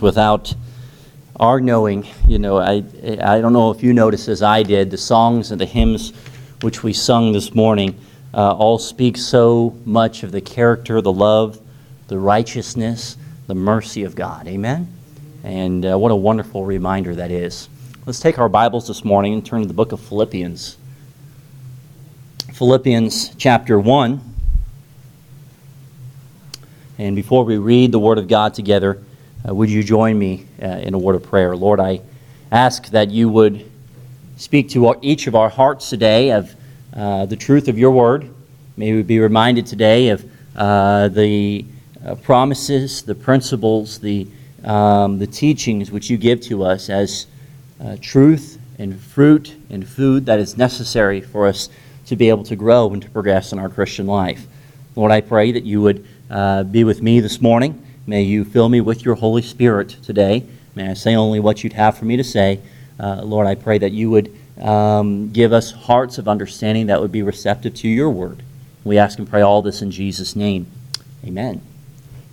without our knowing. You know, I, I don't know if you noticed as I did, the songs and the hymns which we sung this morning uh, all speak so much of the character, the love, the righteousness, the mercy of God. Amen? And uh, what a wonderful reminder that is. Let's take our Bibles this morning and turn to the book of Philippians. Philippians chapter 1. And before we read the Word of God together, uh, would you join me uh, in a word of prayer? Lord, I ask that you would speak to our, each of our hearts today of uh, the truth of your word. May we be reminded today of uh, the uh, promises, the principles, the, um, the teachings which you give to us as uh, truth and fruit and food that is necessary for us to be able to grow and to progress in our Christian life. Lord, I pray that you would be with me this morning. May you fill me with your Holy Spirit today. May I say only what you'd have for me to say. Uh, Lord, I pray that you would um, give us hearts of understanding that would be receptive to your word. We ask and pray all this in Jesus' name. Amen.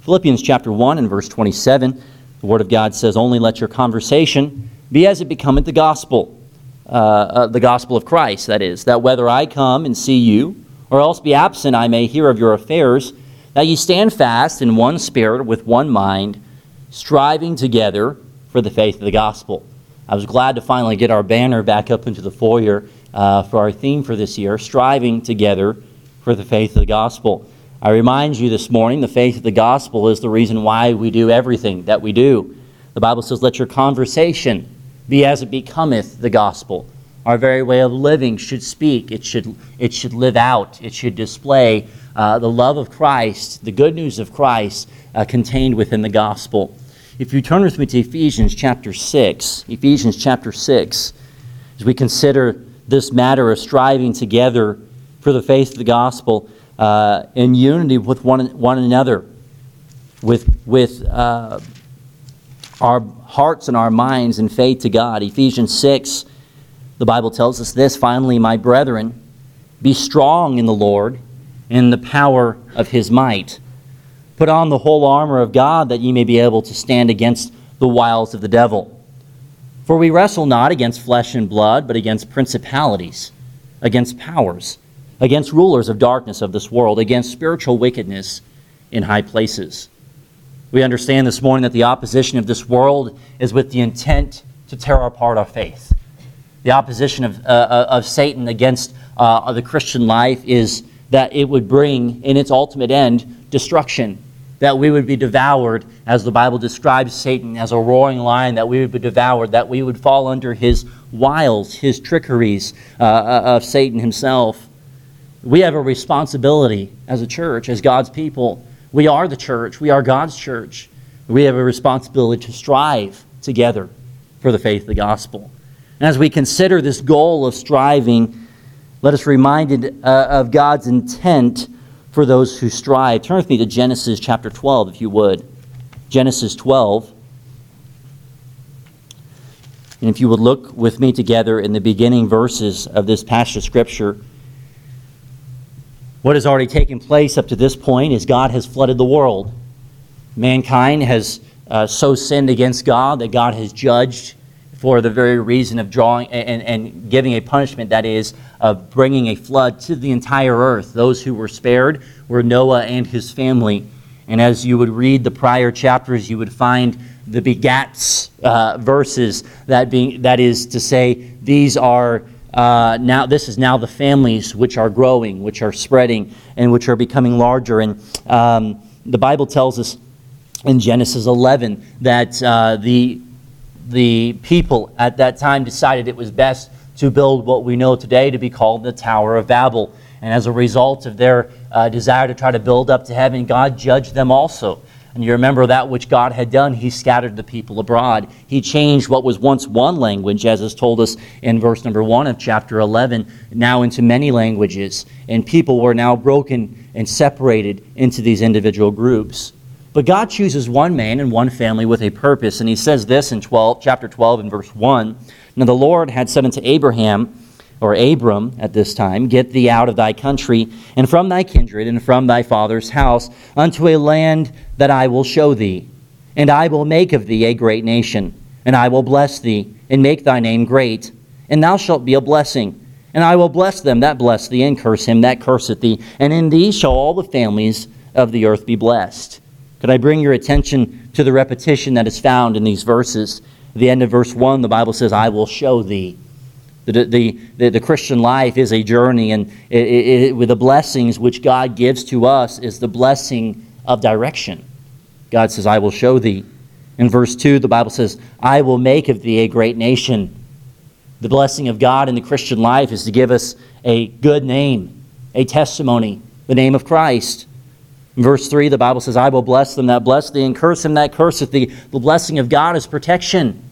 Philippians chapter 1 and verse 27, the word of God says, Only let your conversation be as it becometh the gospel, uh, uh, the gospel of Christ, that is, that whether I come and see you, or else be absent, I may hear of your affairs that you stand fast in one spirit, with one mind, striving together for the faith of the gospel. I was glad to finally get our banner back up into the foyer uh, for our theme for this year, striving together for the faith of the gospel. I remind you this morning the faith of the gospel is the reason why we do everything that we do. The Bible says, Let your conversation be as it becometh the gospel. Our very way of living should speak, it should, it should live out, it should display uh, the love of Christ, the good news of Christ uh, contained within the gospel. If you turn with me to Ephesians chapter 6, Ephesians chapter 6, as we consider this matter of striving together for the faith of the gospel uh, in unity with one, one another, with, with uh, our hearts and our minds in faith to God. Ephesians 6, the Bible tells us this finally, my brethren, be strong in the Lord in the power of his might. Put on the whole armor of God that ye may be able to stand against the wiles of the devil. For we wrestle not against flesh and blood, but against principalities, against powers, against rulers of darkness of this world, against spiritual wickedness in high places. We understand this morning that the opposition of this world is with the intent to tear apart our faith. The opposition of, uh, uh of Satan against uh, the Christian life is that it would bring in its ultimate end destruction, that we would be devoured, as the Bible describes Satan as a roaring lion, that we would be devoured, that we would fall under his wiles, his trickeries uh, uh, of Satan himself. We have a responsibility as a church, as God's people. We are the church, we are God's church. We have a responsibility to strive together for the faith of the gospel. And as we consider this goal of striving, let us reminded uh, of God's intent for those who strive. Turn with me to Genesis chapter 12, if you would. Genesis 12. And if you would look with me together in the beginning verses of this passage of Scripture, what has already taken place up to this point is God has flooded the world. Mankind has uh, so sinned against God that God has judged for the very reason of drawing and, and giving a punishment that is of bringing a flood to the entire earth. Those who were spared were Noah and his family. And as you would read the prior chapters, you would find the begats uh, verses that being that is to say these are uh, now this is now the families which are growing, which are spreading, and which are becoming larger. And um, the Bible tells us in Genesis 11 that uh, the the people at that time decided it was best to build what we know today to be called the Tower of Babel. And as a result of their uh, desire to try to build up to heaven, God judged them also. And you remember that which God had done, He scattered the people abroad. He changed what was once one language, as is told us in verse number one of chapter 11, now into many languages. And people were now broken and separated into these individual groups. But God chooses one man and one family with a purpose. And he says this in 12, chapter 12 and verse 1. Now the Lord had said unto Abraham, or Abram at this time, Get thee out of thy country, and from thy kindred, and from thy father's house, unto a land that I will show thee. And I will make of thee a great nation, and I will bless thee, and make thy name great, and thou shalt be a blessing. And I will bless them that bless thee, and curse him that curseth thee. And in thee shall all the families of the earth be blessed. Could I bring your attention to the repetition that is found in these verses? At the end of verse 1, the Bible says, I will show thee. The, the, the, the Christian life is a journey, and it, it, with the blessings which God gives to us is the blessing of direction. God says, I will show thee. In verse 2, the Bible says, I will make of thee a great nation. The blessing of God in the Christian life is to give us a good name, a testimony, the name of Christ. Verse 3, the Bible says, I will bless them that bless thee, and curse him that curseth thee. The blessing of God is protection,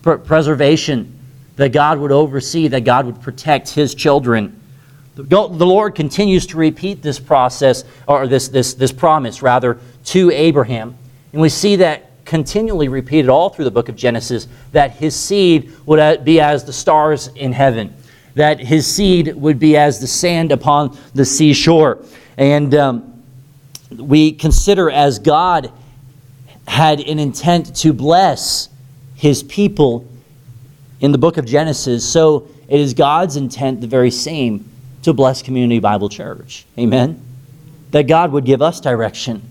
pr- preservation, that God would oversee, that God would protect his children. The Lord continues to repeat this process, or this, this, this promise, rather, to Abraham. And we see that continually repeated all through the book of Genesis that his seed would be as the stars in heaven, that his seed would be as the sand upon the seashore. And um, we consider as God had an intent to bless his people in the book of Genesis, so it is God's intent, the very same, to bless Community Bible Church. Amen? That God would give us direction,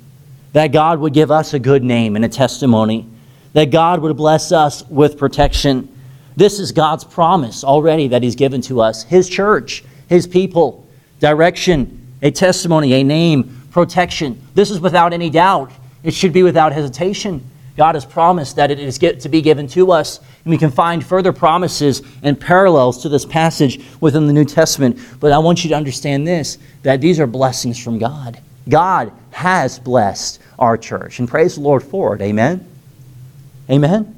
that God would give us a good name and a testimony, that God would bless us with protection. This is God's promise already that He's given to us His church, His people, direction, a testimony, a name, protection. This is without any doubt. It should be without hesitation. God has promised that it is to be given to us. And we can find further promises and parallels to this passage within the New Testament. But I want you to understand this that these are blessings from God. God has blessed our church. And praise the Lord for it. Amen? Amen? Amen.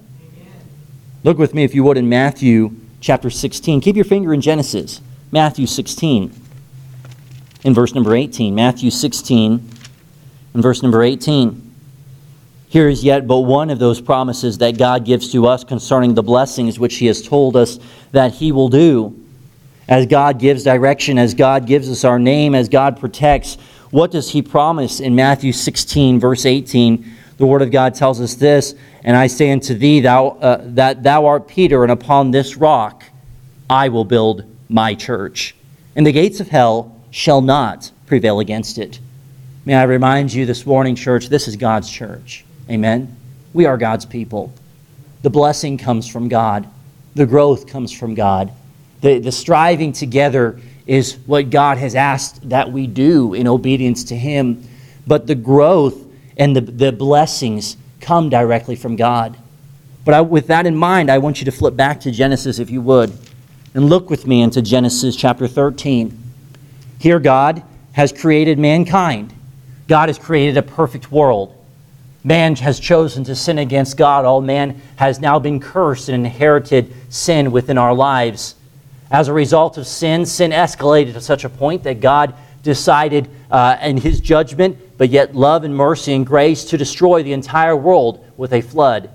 Look with me, if you would, in Matthew chapter 16. Keep your finger in Genesis. Matthew 16, in verse number 18. Matthew 16, in verse number 18. Here is yet but one of those promises that God gives to us concerning the blessings which He has told us that He will do. As God gives direction, as God gives us our name, as God protects, what does He promise in Matthew 16, verse 18? The Word of God tells us this And I say unto thee, thou, uh, that thou art Peter, and upon this rock I will build my church. And the gates of hell shall not prevail against it. May I remind you this morning, church, this is God's church. Amen? We are God's people. The blessing comes from God, the growth comes from God. The, the striving together is what God has asked that we do in obedience to Him. But the growth and the, the blessings come directly from God. But I, with that in mind, I want you to flip back to Genesis, if you would, and look with me into Genesis chapter 13. Here, God has created mankind, God has created a perfect world. Man has chosen to sin against God. All man has now been cursed and inherited sin within our lives. As a result of sin, sin escalated to such a point that God decided uh, in his judgment, but yet love and mercy and grace, to destroy the entire world with a flood.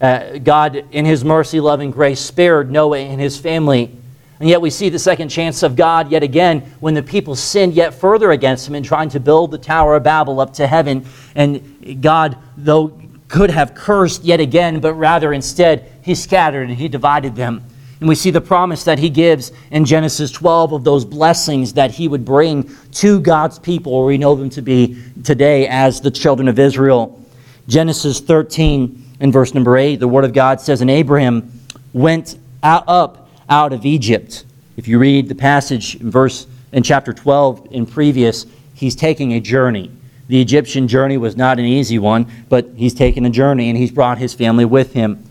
Uh, God, in his mercy, love, and grace, spared Noah and his family and yet we see the second chance of God yet again when the people sinned yet further against him in trying to build the Tower of Babel up to heaven. And God, though could have cursed yet again, but rather instead he scattered and he divided them. And we see the promise that he gives in Genesis 12 of those blessings that he would bring to God's people, or we know them to be today as the children of Israel. Genesis 13 and verse number 8, the Word of God says, And Abraham went up out of Egypt. If you read the passage in verse in chapter 12 in previous, he's taking a journey. The Egyptian journey was not an easy one, but he's taken a journey and he's brought his family with him.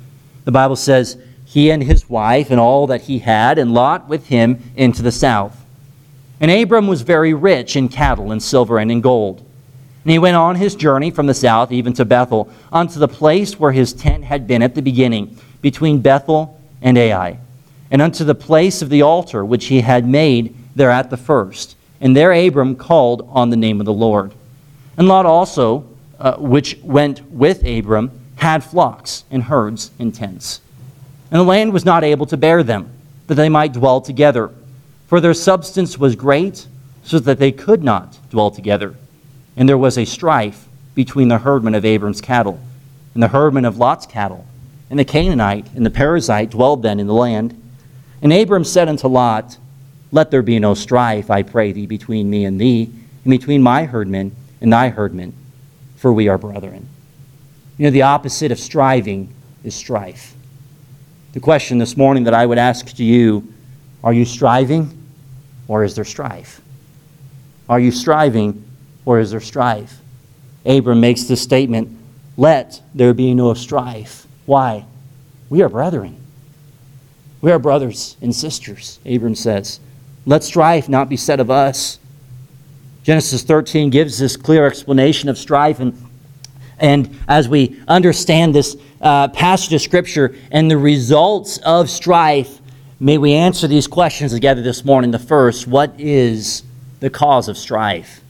The Bible says, he and his wife and all that he had, and Lot with him into the south. And Abram was very rich in cattle and silver and in gold. And he went on his journey from the south even to Bethel, unto the place where his tent had been at the beginning, between Bethel and Ai and unto the place of the altar which he had made there at the first. And there Abram called on the name of the Lord. And Lot also, uh, which went with Abram, had flocks and herds and tents. And the land was not able to bear them, that they might dwell together. For their substance was great, so that they could not dwell together. And there was a strife between the herdmen of Abram's cattle and the herdmen of Lot's cattle. And the Canaanite and the Perizzite dwelled then in the land. And Abram said unto Lot, Let there be no strife, I pray thee, between me and thee, and between my herdmen and thy herdmen, for we are brethren. You know, the opposite of striving is strife. The question this morning that I would ask to you are you striving or is there strife? Are you striving or is there strife? Abram makes this statement let there be no strife. Why? We are brethren. We are brothers and sisters, Abram says. Let strife not be said of us. Genesis 13 gives this clear explanation of strife. And, and as we understand this uh, passage of Scripture and the results of strife, may we answer these questions together this morning. The first, what is the cause of strife?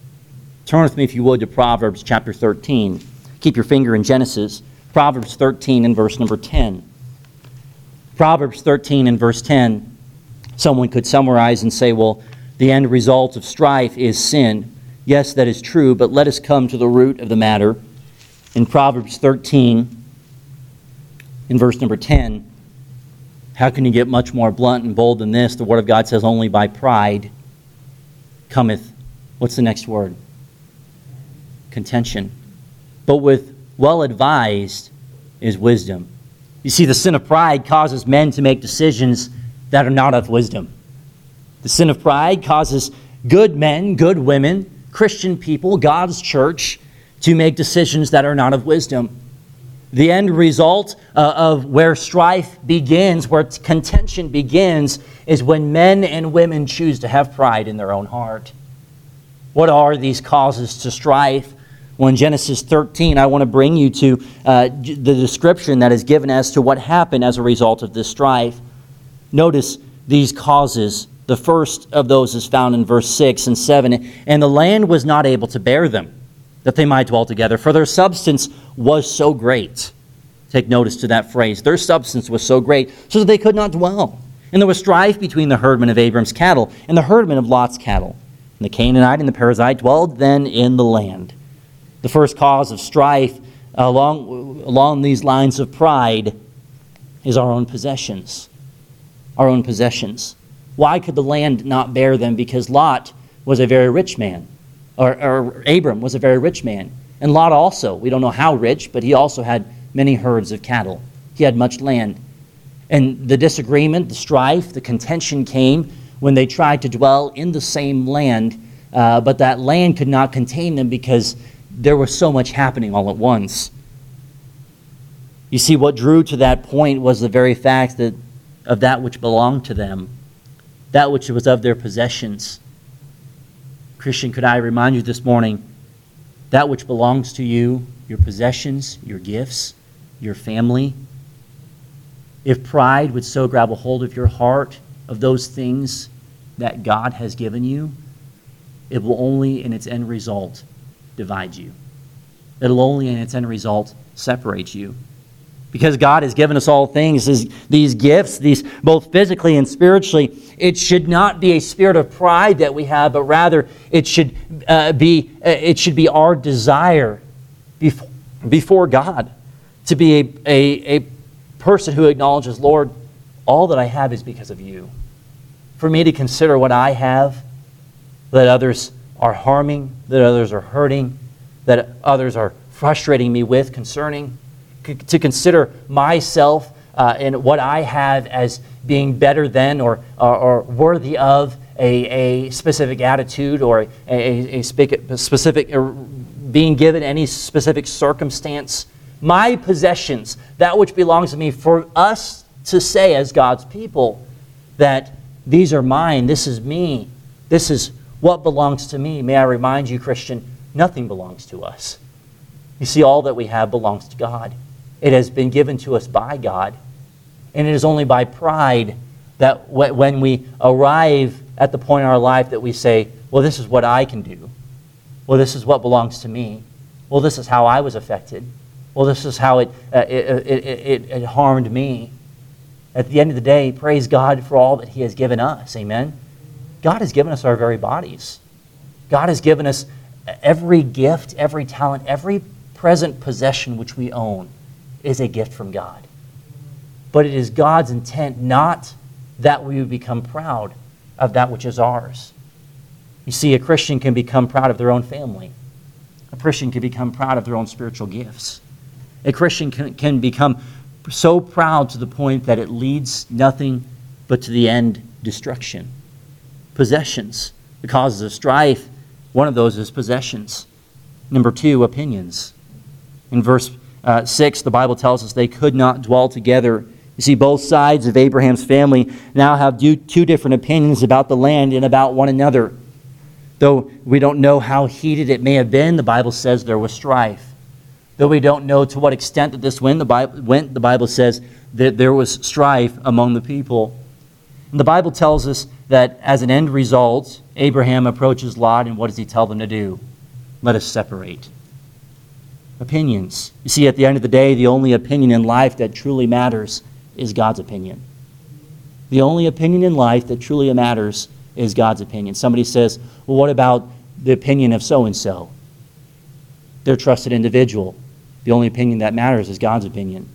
Turn with me, if you would, to Proverbs chapter 13. Keep your finger in Genesis. Proverbs 13 and verse number 10. Proverbs 13 and verse 10, someone could summarize and say, well, the end result of strife is sin. Yes, that is true, but let us come to the root of the matter. In Proverbs 13, in verse number 10, how can you get much more blunt and bold than this? The Word of God says, Only by pride cometh, what's the next word? Contention. But with well advised is wisdom. You see, the sin of pride causes men to make decisions that are not of wisdom. The sin of pride causes good men, good women, Christian people, God's church, to make decisions that are not of wisdom. The end result uh, of where strife begins, where contention begins, is when men and women choose to have pride in their own heart. What are these causes to strife? Well, in Genesis 13, I want to bring you to uh, the description that is given as to what happened as a result of this strife. Notice these causes. The first of those is found in verse 6 and 7. And the land was not able to bear them, that they might dwell together, for their substance was so great. Take notice to that phrase. Their substance was so great, so that they could not dwell. And there was strife between the herdmen of Abram's cattle and the herdmen of Lot's cattle. And the Canaanite and the Perizzite dwelled then in the land. The first cause of strife along, along these lines of pride is our own possessions. Our own possessions. Why could the land not bear them? Because Lot was a very rich man, or, or Abram was a very rich man. And Lot also, we don't know how rich, but he also had many herds of cattle. He had much land. And the disagreement, the strife, the contention came when they tried to dwell in the same land, uh, but that land could not contain them because there was so much happening all at once. You see, what drew to that point was the very fact that of that which belonged to them, that which was of their possessions. Christian, could I remind you this morning that which belongs to you, your possessions, your gifts, your family, if pride would so grab a hold of your heart of those things that God has given you, it will only, in its end result, divide you. It'll only, in its end result, separate you. Because God has given us all things, these gifts, these both physically and spiritually, it should not be a spirit of pride that we have, but rather it should uh, be uh, it should be our desire before, before God to be a, a, a person who acknowledges, Lord, all that I have is because of you. For me to consider what I have that others are harming, that others are hurting, that others are frustrating me with concerning, to consider myself uh, and what I have as being better than or, or, or worthy of a, a, specific attitude or a, a, a specific, or being given any specific circumstance. My possessions, that which belongs to me, for us to say as God's people that these are mine, this is me, this is what belongs to me? May I remind you, Christian, nothing belongs to us. You see, all that we have belongs to God. It has been given to us by God. And it is only by pride that when we arrive at the point in our life that we say, well, this is what I can do. Well, this is what belongs to me. Well, this is how I was affected. Well, this is how it, uh, it, it, it, it harmed me. At the end of the day, praise God for all that He has given us. Amen. God has given us our very bodies. God has given us every gift, every talent, every present possession which we own. is a gift from God. But it is God's intent not that we would become proud of that which is ours. You see, a Christian can become proud of their own family. A Christian can become proud of their own spiritual gifts. A Christian can, can become so proud to the point that it leads nothing but to the end destruction. Possessions, the causes of strife, one of those is possessions. Number two, opinions. In verse uh, 6, the Bible tells us they could not dwell together. You see, both sides of Abraham's family now have two different opinions about the land and about one another. Though we don't know how heated it may have been, the Bible says there was strife. Though we don't know to what extent that this went, the Bible, went, the Bible says that there was strife among the people. And the Bible tells us that as an end result, Abraham approaches Lot, and what does he tell them to do? Let us separate. Opinions. You see, at the end of the day, the only opinion in life that truly matters is God's opinion. The only opinion in life that truly matters is God's opinion. Somebody says, well, what about the opinion of so and so? They're a trusted individual. The only opinion that matters is God's opinion.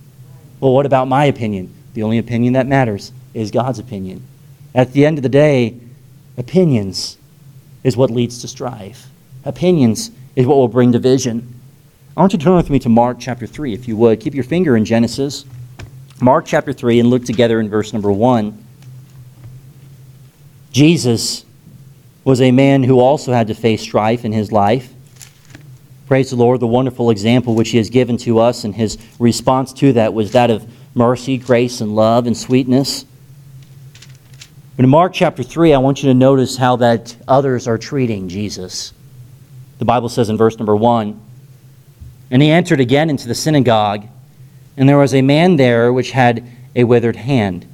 Well, what about my opinion? The only opinion that matters is God's opinion. At the end of the day, opinions is what leads to strife. Opinions is what will bring division. I want you to turn with me to Mark chapter 3, if you would. Keep your finger in Genesis. Mark chapter 3, and look together in verse number 1. Jesus was a man who also had to face strife in his life. Praise the Lord, the wonderful example which he has given to us, and his response to that was that of mercy, grace, and love and sweetness. But in Mark chapter 3, I want you to notice how that others are treating Jesus. The Bible says in verse number 1 And he entered again into the synagogue, and there was a man there which had a withered hand.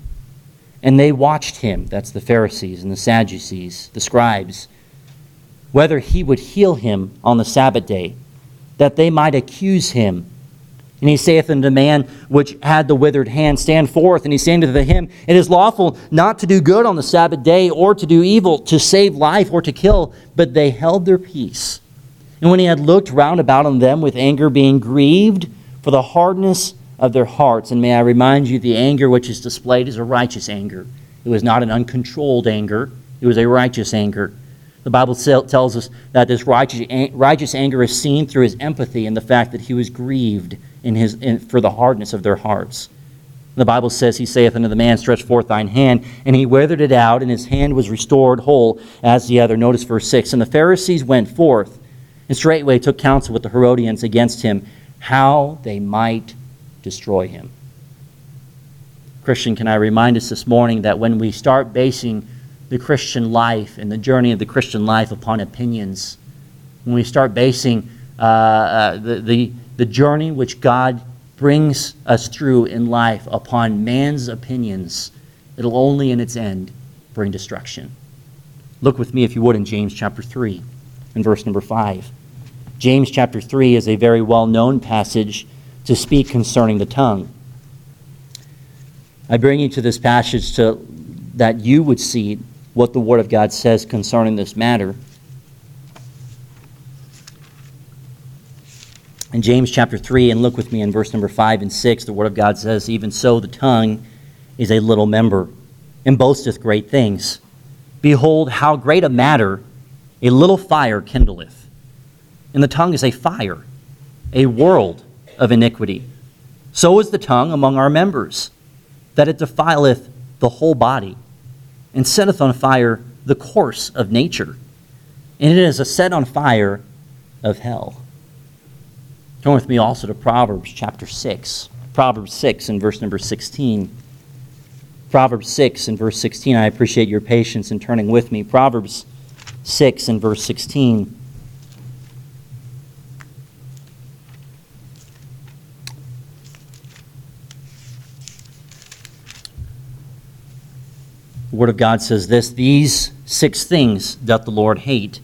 And they watched him, that's the Pharisees and the Sadducees, the scribes, whether he would heal him on the Sabbath day, that they might accuse him. And he saith unto the man which had the withered hand, Stand forth. And he saith unto him, It is lawful not to do good on the Sabbath day, or to do evil, to save life, or to kill. But they held their peace. And when he had looked round about on them with anger, being grieved for the hardness of their hearts. And may I remind you, the anger which is displayed is a righteous anger. It was not an uncontrolled anger, it was a righteous anger. The Bible tells us that this righteous, righteous anger is seen through his empathy and the fact that he was grieved in his, in, for the hardness of their hearts. The Bible says, He saith unto the man, Stretch forth thine hand. And he withered it out, and his hand was restored whole as the other. Notice verse 6. And the Pharisees went forth, and straightway took counsel with the Herodians against him, how they might destroy him. Christian, can I remind us this morning that when we start basing the Christian life and the journey of the Christian life upon opinions, when we start basing uh, uh, the, the, the journey which God brings us through in life upon man's opinions, it'll only in its end bring destruction. Look with me, if you would, in James chapter 3 and verse number 5. James chapter 3 is a very well known passage to speak concerning the tongue. I bring you to this passage to, that you would see what the Word of God says concerning this matter. In James chapter 3, and look with me in verse number 5 and 6, the Word of God says, Even so, the tongue is a little member, and boasteth great things. Behold, how great a matter a little fire kindleth. And the tongue is a fire, a world of iniquity. So is the tongue among our members, that it defileth the whole body, and setteth on fire the course of nature, and it is a set on fire of hell. Turn with me also to Proverbs chapter 6. Proverbs 6 and verse number 16. Proverbs 6 and verse 16. I appreciate your patience in turning with me. Proverbs 6 and verse 16. The Word of God says this These six things doth the Lord hate.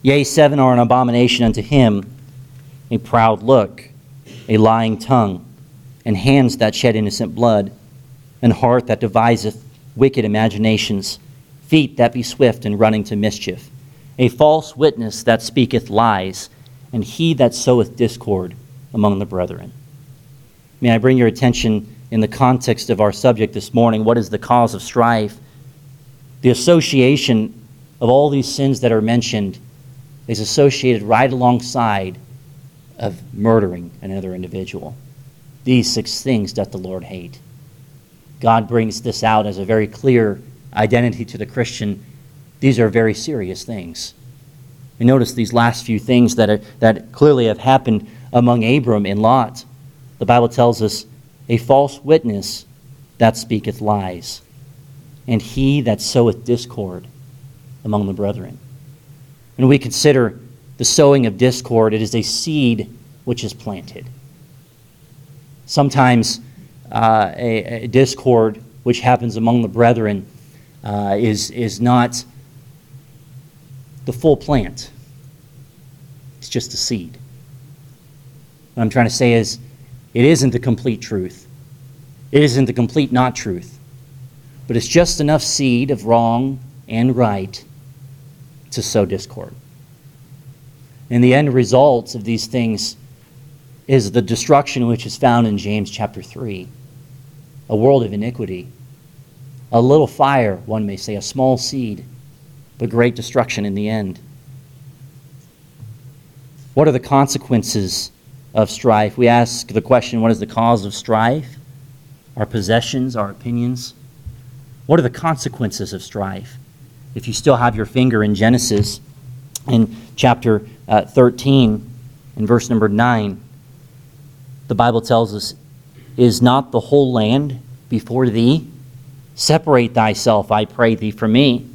Yea, seven are an abomination unto him a proud look, a lying tongue, and hands that shed innocent blood, and heart that deviseth wicked imaginations, feet that be swift in running to mischief, a false witness that speaketh lies, and he that soweth discord among the brethren. May I bring your attention in the context of our subject this morning what is the cause of strife? The association of all these sins that are mentioned is associated right alongside of murdering another individual. These six things doth the Lord hate. God brings this out as a very clear identity to the Christian. These are very serious things. And notice these last few things that, are, that clearly have happened among Abram and Lot. The Bible tells us a false witness that speaketh lies, and he that soweth discord among the brethren. When we consider the sowing of discord, it is a seed which is planted. Sometimes uh, a, a, discord which happens among the brethren uh, is, is not the full plant, it's just a seed. What I'm trying to say is, it isn't the complete truth. It isn't the complete not truth. But it's just enough seed of wrong and right to sow discord. And the end results of these things is the destruction which is found in James chapter 3 a world of iniquity, a little fire, one may say, a small seed, but great destruction in the end. What are the consequences of strife? We ask the question what is the cause of strife? Our possessions, our opinions. What are the consequences of strife? If you still have your finger in Genesis, in chapter uh, 13, in verse number 9, the Bible tells us, Is not the whole land before thee? Separate thyself, I pray thee, from me.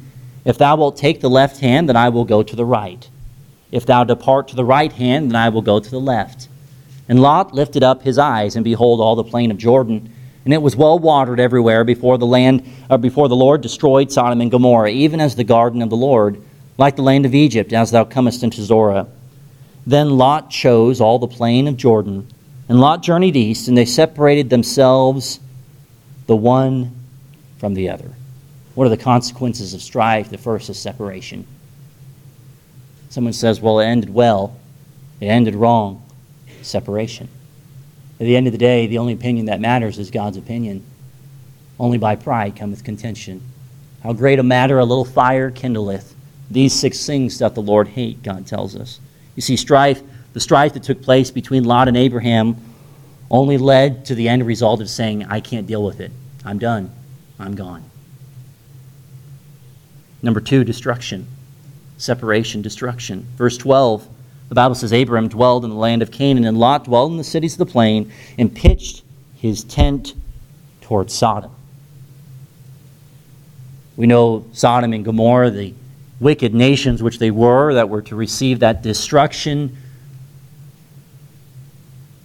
If thou wilt take the left hand, then I will go to the right. If thou depart to the right hand, then I will go to the left. And Lot lifted up his eyes, and behold, all the plain of Jordan, and it was well watered everywhere before the land, or before the Lord destroyed Sodom and Gomorrah, even as the garden of the Lord, like the land of Egypt, as thou comest into Zoar. Then Lot chose all the plain of Jordan and Lot journeyed east, and they separated themselves the one from the other. What are the consequences of strife? The first is separation. Someone says, well, it ended well, it ended wrong. Separation. At the end of the day, the only opinion that matters is God's opinion. Only by pride cometh contention. How great a matter a little fire kindleth. These six things doth the Lord hate, God tells us. You see, strife the strife that took place between Lot and Abraham only led to the end result of saying, I can't deal with it. I'm done. I'm gone. Number two, destruction. Separation, destruction. Verse 12, the Bible says Abraham dwelled in the land of Canaan, and Lot dwelled in the cities of the plain and pitched his tent toward Sodom. We know Sodom and Gomorrah, the wicked nations which they were, that were to receive that destruction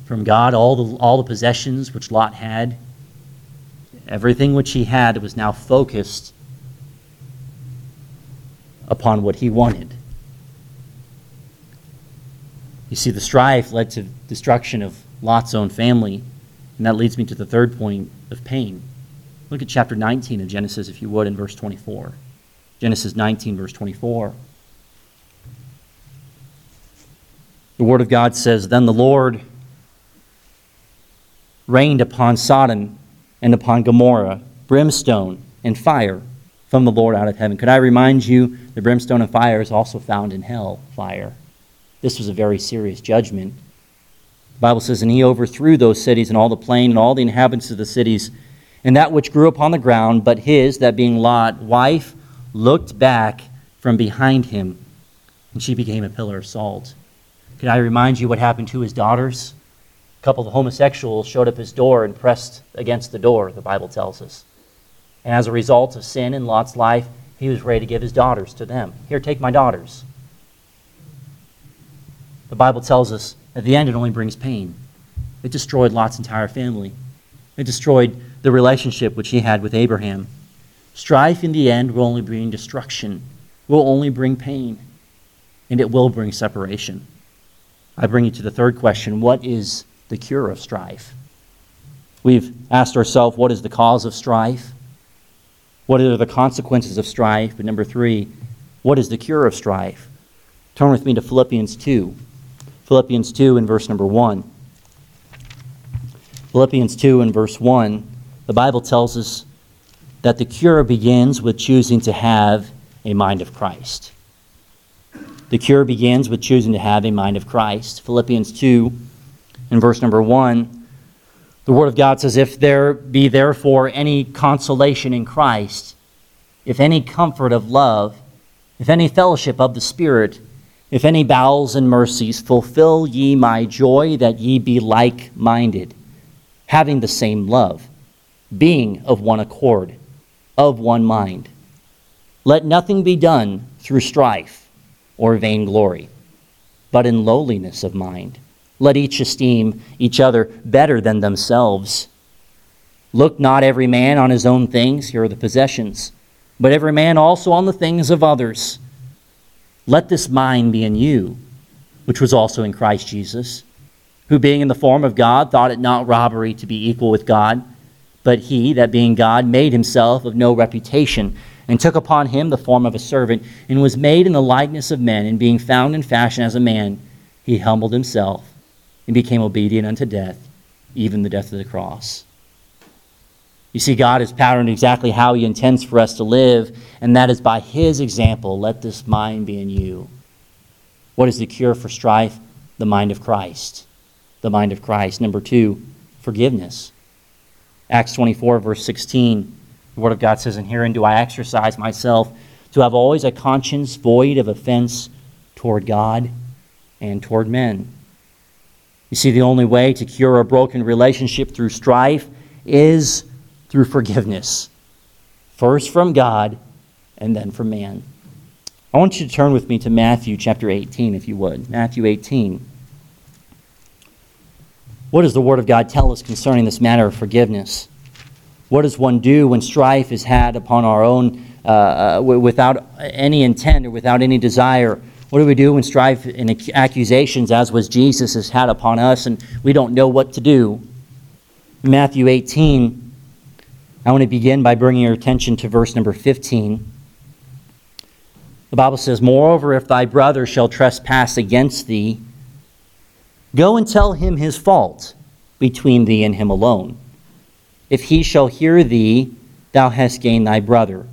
from God all the, all the possessions which Lot had. Everything which he had was now focused upon what he wanted. You see, the strife led to destruction of Lot's own family, and that leads me to the third point of pain. Look at chapter 19 of Genesis, if you would, in verse 24. Genesis 19, verse 24. The Word of God says, Then the Lord rained upon Sodom and upon Gomorrah brimstone and fire from the Lord out of heaven. Could I remind you, the brimstone and fire is also found in hell fire. This was a very serious judgment. The Bible says, And he overthrew those cities and all the plain and all the inhabitants of the cities, and that which grew upon the ground, but his, that being Lot, wife, looked back from behind him, and she became a pillar of salt. Can I remind you what happened to his daughters? A couple of homosexuals showed up his door and pressed against the door, the Bible tells us. And as a result of sin in Lot's life, he was ready to give his daughters to them. Here, take my daughters. The Bible tells us at the end it only brings pain. It destroyed Lot's entire family, it destroyed the relationship which he had with Abraham. Strife in the end will only bring destruction, will only bring pain, and it will bring separation. I bring you to the third question what is the cure of strife. We've asked ourselves, what is the cause of strife? What are the consequences of strife? But number three, what is the cure of strife? Turn with me to Philippians 2. Philippians 2 in verse number 1. Philippians 2 and verse 1, the Bible tells us that the cure begins with choosing to have a mind of Christ. The cure begins with choosing to have a mind of Christ. Philippians 2 in verse number 1, the Word of God says, If there be therefore any consolation in Christ, if any comfort of love, if any fellowship of the Spirit, if any bowels and mercies, fulfill ye my joy that ye be like minded, having the same love, being of one accord, of one mind. Let nothing be done through strife or vainglory, but in lowliness of mind. Let each esteem each other better than themselves. Look not every man on his own things, here are the possessions, but every man also on the things of others. Let this mind be in you, which was also in Christ Jesus, who being in the form of God thought it not robbery to be equal with God, but he, that being God, made himself of no reputation, and took upon him the form of a servant, and was made in the likeness of men, and being found in fashion as a man, he humbled himself, and became obedient unto death, even the death of the cross. You see, God has patterned exactly how He intends for us to live, and that is by His example. Let this mind be in you. What is the cure for strife? The mind of Christ. The mind of Christ. Number two, forgiveness. Acts 24, verse 16, the Word of God says, And herein do I exercise myself to have always a conscience void of offense toward God and toward men. You see, the only way to cure a broken relationship through strife is through forgiveness. First from God and then from man. I want you to turn with me to Matthew chapter 18, if you would. Matthew 18. What does the Word of God tell us concerning this matter of forgiveness? What does one do when strife is had upon our own uh, uh, without any intent or without any desire? What do we do when strife and accusations, as was Jesus, is had upon us and we don't know what to do? Matthew 18, I want to begin by bringing your attention to verse number 15. The Bible says, Moreover, if thy brother shall trespass against thee, go and tell him his fault between thee and him alone. If he shall hear thee, thou hast gained thy brother.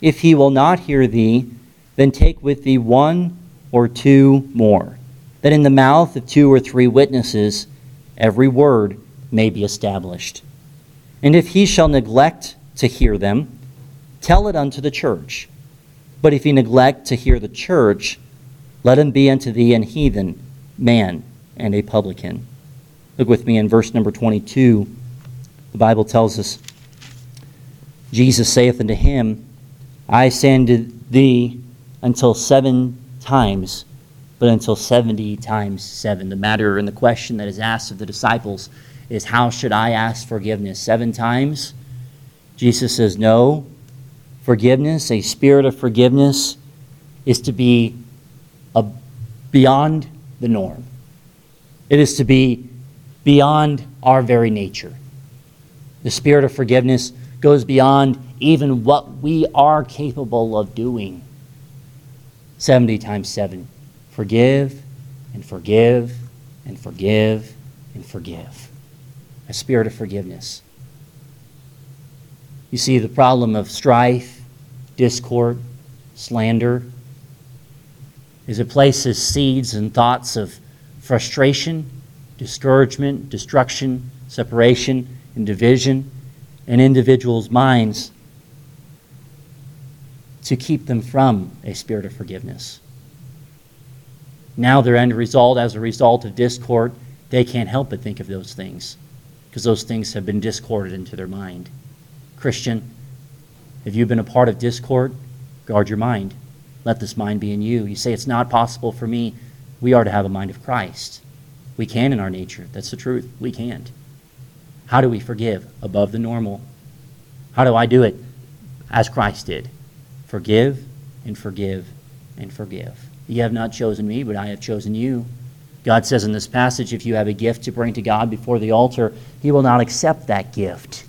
If he will not hear thee, then take with thee one or two more, that in the mouth of two or three witnesses every word may be established. And if he shall neglect to hear them, tell it unto the church. But if he neglect to hear the church, let him be unto thee an heathen man and a publican. Look with me in verse number 22. The Bible tells us Jesus saith unto him, I say unto thee until seven times, but until 70 times seven. The matter and the question that is asked of the disciples is how should I ask forgiveness? Seven times? Jesus says, no. Forgiveness, a spirit of forgiveness, is to be a, beyond the norm. It is to be beyond our very nature. The spirit of forgiveness goes beyond even what we are capable of doing. 70 times 7. Forgive and forgive and forgive and forgive a spirit of forgiveness. You see, the problem of strife, discord, slander is it places seeds and thoughts of frustration, discouragement, destruction, separation, and division in individuals' minds to keep them from a spirit of forgiveness. Now, their end result, as a result of discord, they can't help but think of those things because those things have been discorded into their mind. Christian, have you've been a part of discord? Guard your mind. Let this mind be in you. You say, It's not possible for me. We are to have a mind of Christ. We can in our nature. That's the truth. We can't. How do we forgive? Above the normal. How do I do it? As Christ did. Forgive and forgive and forgive. You have not chosen me, but I have chosen you. God says in this passage if you have a gift to bring to God before the altar, He will not accept that gift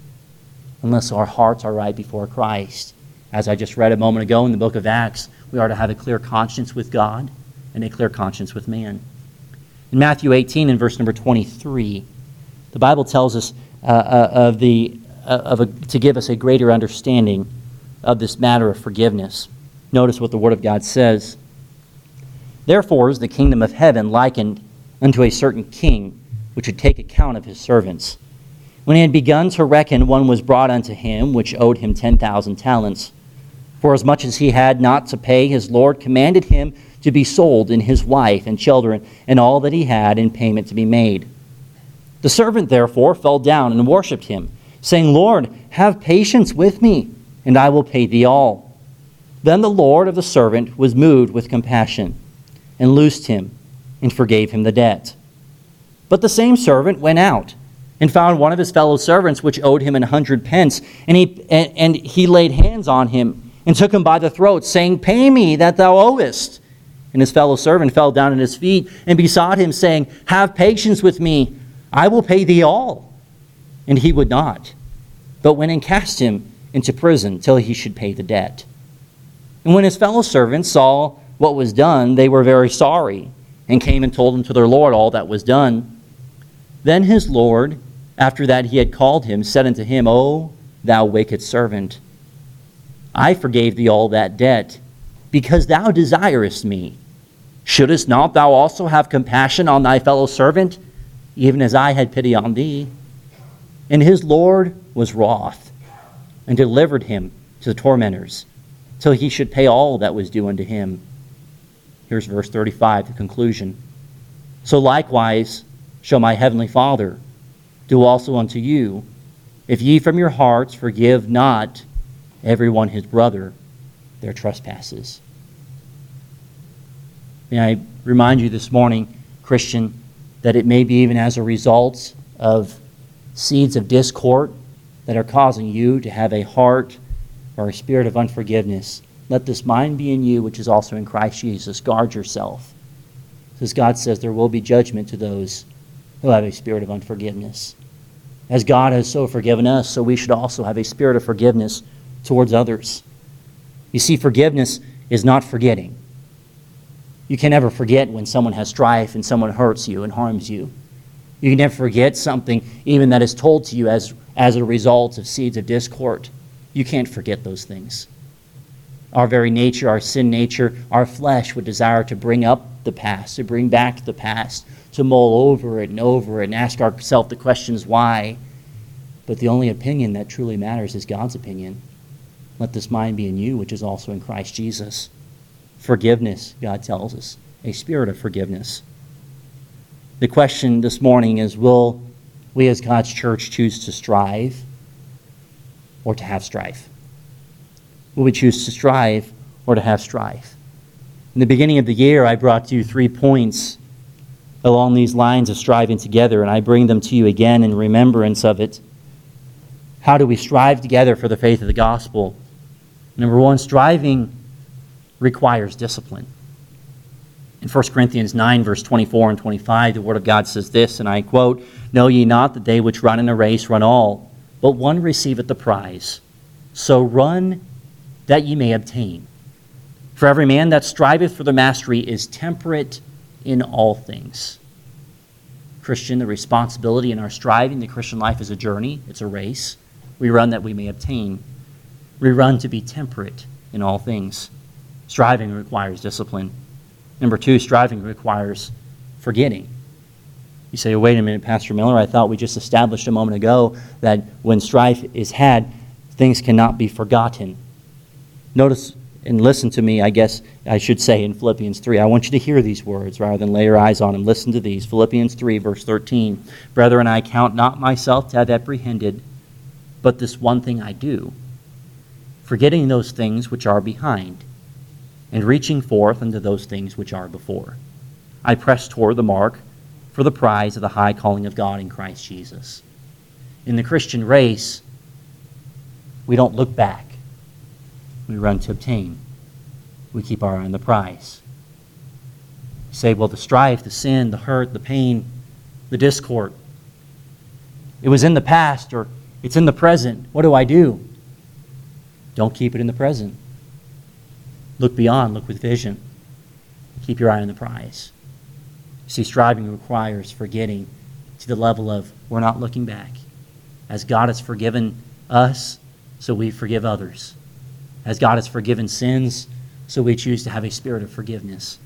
unless our hearts are right before Christ. As I just read a moment ago in the book of Acts, we are to have a clear conscience with God and a clear conscience with man. In Matthew 18, in verse number 23, The Bible tells us uh, uh, of the, uh, of a, to give us a greater understanding of this matter of forgiveness. Notice what the Word of God says. Therefore is the kingdom of heaven likened unto a certain king, which would take account of his servants. When he had begun to reckon, one was brought unto him, which owed him ten thousand talents. For as much as he had not to pay, his Lord commanded him to be sold, and his wife and children, and all that he had, in payment to be made. The servant therefore fell down and worshipped him, saying, Lord, have patience with me, and I will pay thee all. Then the Lord of the servant was moved with compassion, and loosed him, and forgave him the debt. But the same servant went out and found one of his fellow servants which owed him an hundred pence, and he, and, and he laid hands on him and took him by the throat, saying, Pay me that thou owest. And his fellow servant fell down at his feet and besought him, saying, Have patience with me, I will pay thee all. And he would not, but went and cast him into prison till he should pay the debt. And when his fellow servants saw what was done, they were very sorry, and came and told unto their Lord all that was done. Then his Lord, after that he had called him, said unto him, O thou wicked servant, I forgave thee all that debt, because thou desirest me. Shouldest not thou also have compassion on thy fellow servant, even as I had pity on thee? And his Lord was wroth, and delivered him to the tormentors, till he should pay all that was due unto him. Here's verse 35, the conclusion. So likewise shall my heavenly Father do also unto you, if ye from your hearts forgive not everyone his brother their trespasses. May I remind you this morning, Christian, that it may be even as a result of seeds of discord that are causing you to have a heart or a spirit of unforgiveness. Let this mind be in you, which is also in Christ Jesus. Guard yourself. Because God says there will be judgment to those who have a spirit of unforgiveness. As God has so forgiven us, so we should also have a spirit of forgiveness towards others. You see, forgiveness is not forgetting. You can never forget when someone has strife and someone hurts you and harms you. You can never forget something even that is told to you as, as a result of seeds of discord. You can't forget those things. Our very nature, our sin nature, our flesh would desire to bring up the past, to bring back the past, to mull over it and over it and ask ourselves the questions why. But the only opinion that truly matters is God's opinion. Let this mind be in you, which is also in Christ Jesus. Forgiveness, God tells us, a spirit of forgiveness. The question this morning is will we as God's church choose to strive or to have strife? Will we choose to strive or to have strife? In the beginning of the year, I brought to you three points along these lines of striving together, and I bring them to you again in remembrance of it. How do we strive together for the faith of the gospel? Number one, striving requires discipline. In 1 Corinthians 9, verse 24 and 25, the Word of God says this, and I quote, Know ye not that they which run in a race run all, but one receiveth the prize? So run that ye may obtain. For every man that striveth for the mastery is temperate in all things. Christian, the responsibility in our striving, the Christian life is a journey, it's a race. We run that we may obtain. We run to be temperate in all things. Striving requires discipline. Number two, striving requires forgetting. You say, wait a minute, Pastor Miller, I thought we just established a moment ago that when strife is had, things cannot be forgotten. Notice and listen to me, I guess I should say in Philippians 3. I want you to hear these words rather than lay your eyes on them. Listen to these. Philippians 3, verse 13. Brethren, I count not myself to have apprehended, but this one thing I do forgetting those things which are behind, and reaching forth unto those things which are before. I press toward the mark for the prize of the high calling of God in Christ Jesus. In the Christian race, we don't look back, we run to obtain. We keep our eye on the prize. You say, well, the strife, the sin, the hurt, the pain, the discord, it was in the past or it's in the present. What do I do? Don't keep it in the present. Look beyond, look with vision. Keep your eye on the prize. See, striving requires forgetting to the level of we're not looking back. As God has forgiven us, so we forgive others. As God has forgiven sins, so we choose to have a spirit of forgiveness.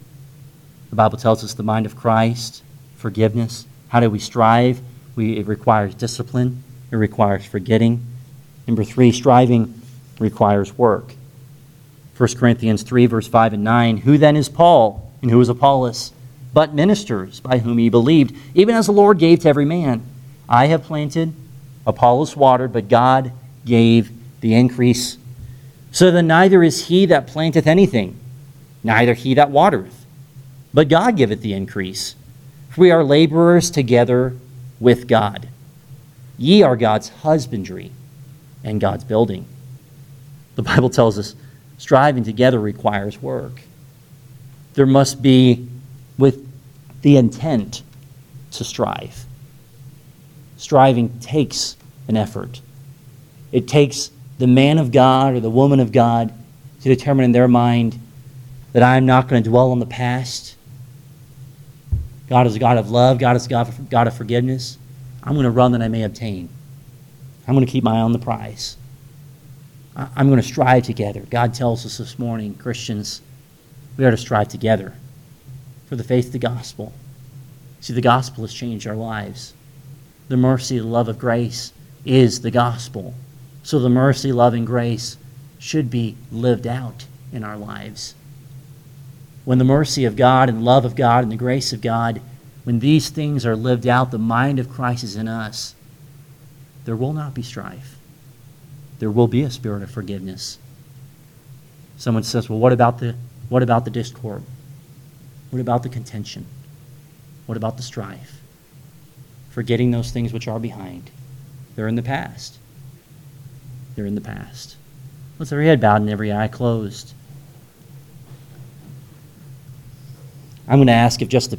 The Bible tells us the mind of Christ, forgiveness. How do we strive? We, it requires discipline, it requires forgetting. Number three, striving requires work. 1 Corinthians 3, verse 5 and 9. Who then is Paul, and who is Apollos? But ministers by whom ye believed, even as the Lord gave to every man. I have planted, Apollos watered, but God gave the increase. So then neither is he that planteth anything, neither he that watereth, but God giveth the increase. For we are laborers together with God. Ye are God's husbandry and God's building. The Bible tells us striving together requires work. There must be with the intent to strive. Striving takes an effort. It takes the man of God or the woman of God to determine in their mind that I'm not going to dwell on the past. God is a God of love. God is a God, God of forgiveness. I'm going to run that I may obtain. I'm going to keep my eye on the prize. I'm going to strive together. God tells us this morning, Christians, we are to strive together for the faith of the gospel. See, the gospel has changed our lives. The mercy, the love of grace is the gospel. So the mercy, love, and grace should be lived out in our lives. When the mercy of God and love of God and the grace of God, when these things are lived out, the mind of Christ is in us, there will not be strife. There will be a spirit of forgiveness. Someone says, Well, what about the what about the discord? What about the contention? What about the strife? Forgetting those things which are behind. They're in the past. They're in the past. Let's every head bowed and every eye closed. I'm going to ask if just the